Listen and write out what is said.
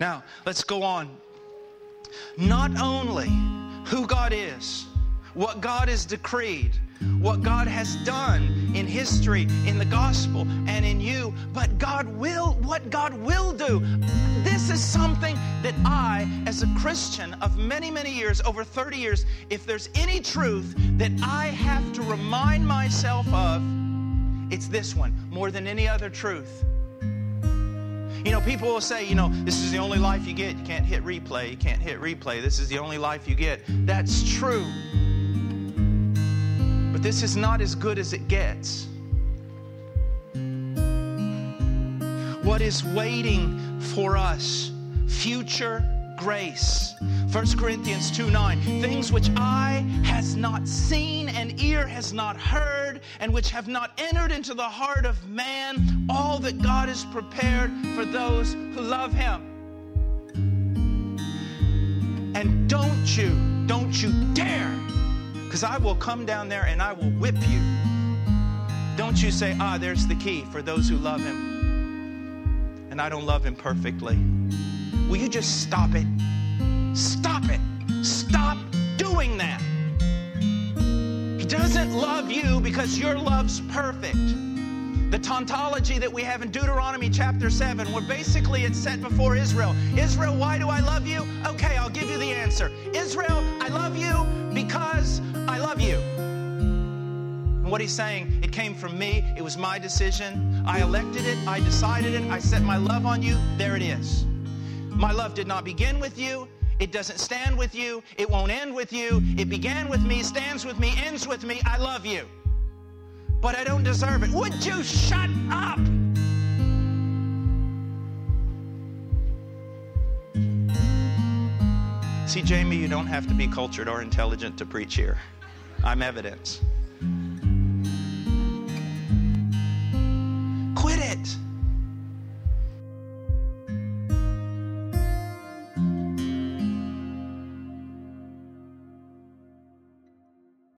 Now, let's go on. Not only who God is, what God has decreed, what God has done in history, in the gospel, and in you, but God will, what God will do. This is something that I, as a Christian of many, many years, over 30 years, if there's any truth that I have to remind myself of, it's this one more than any other truth. You know, people will say, you know, this is the only life you get. You can't hit replay. You can't hit replay. This is the only life you get. That's true. But this is not as good as it gets. What is waiting for us? Future grace. 1 Corinthians 2 9, things which eye has not seen and ear has not heard, and which have not entered into the heart of man, all that God has prepared for those who love Him. And don't you, don't you dare, because I will come down there and I will whip you. Don't you say, ah, there's the key for those who love Him. And I don't love Him perfectly. Will you just stop it? Stop it. Stop doesn't love you because your love's perfect. The tautology that we have in Deuteronomy chapter 7, where basically it's set before Israel. Israel, why do I love you? Okay, I'll give you the answer. Israel, I love you because I love you. And what he's saying, it came from me. It was my decision. I elected it. I decided it. I set my love on you. There it is. My love did not begin with you. It doesn't stand with you. It won't end with you. It began with me, stands with me, ends with me. I love you. But I don't deserve it. Would you shut up? See, Jamie, you don't have to be cultured or intelligent to preach here. I'm evidence.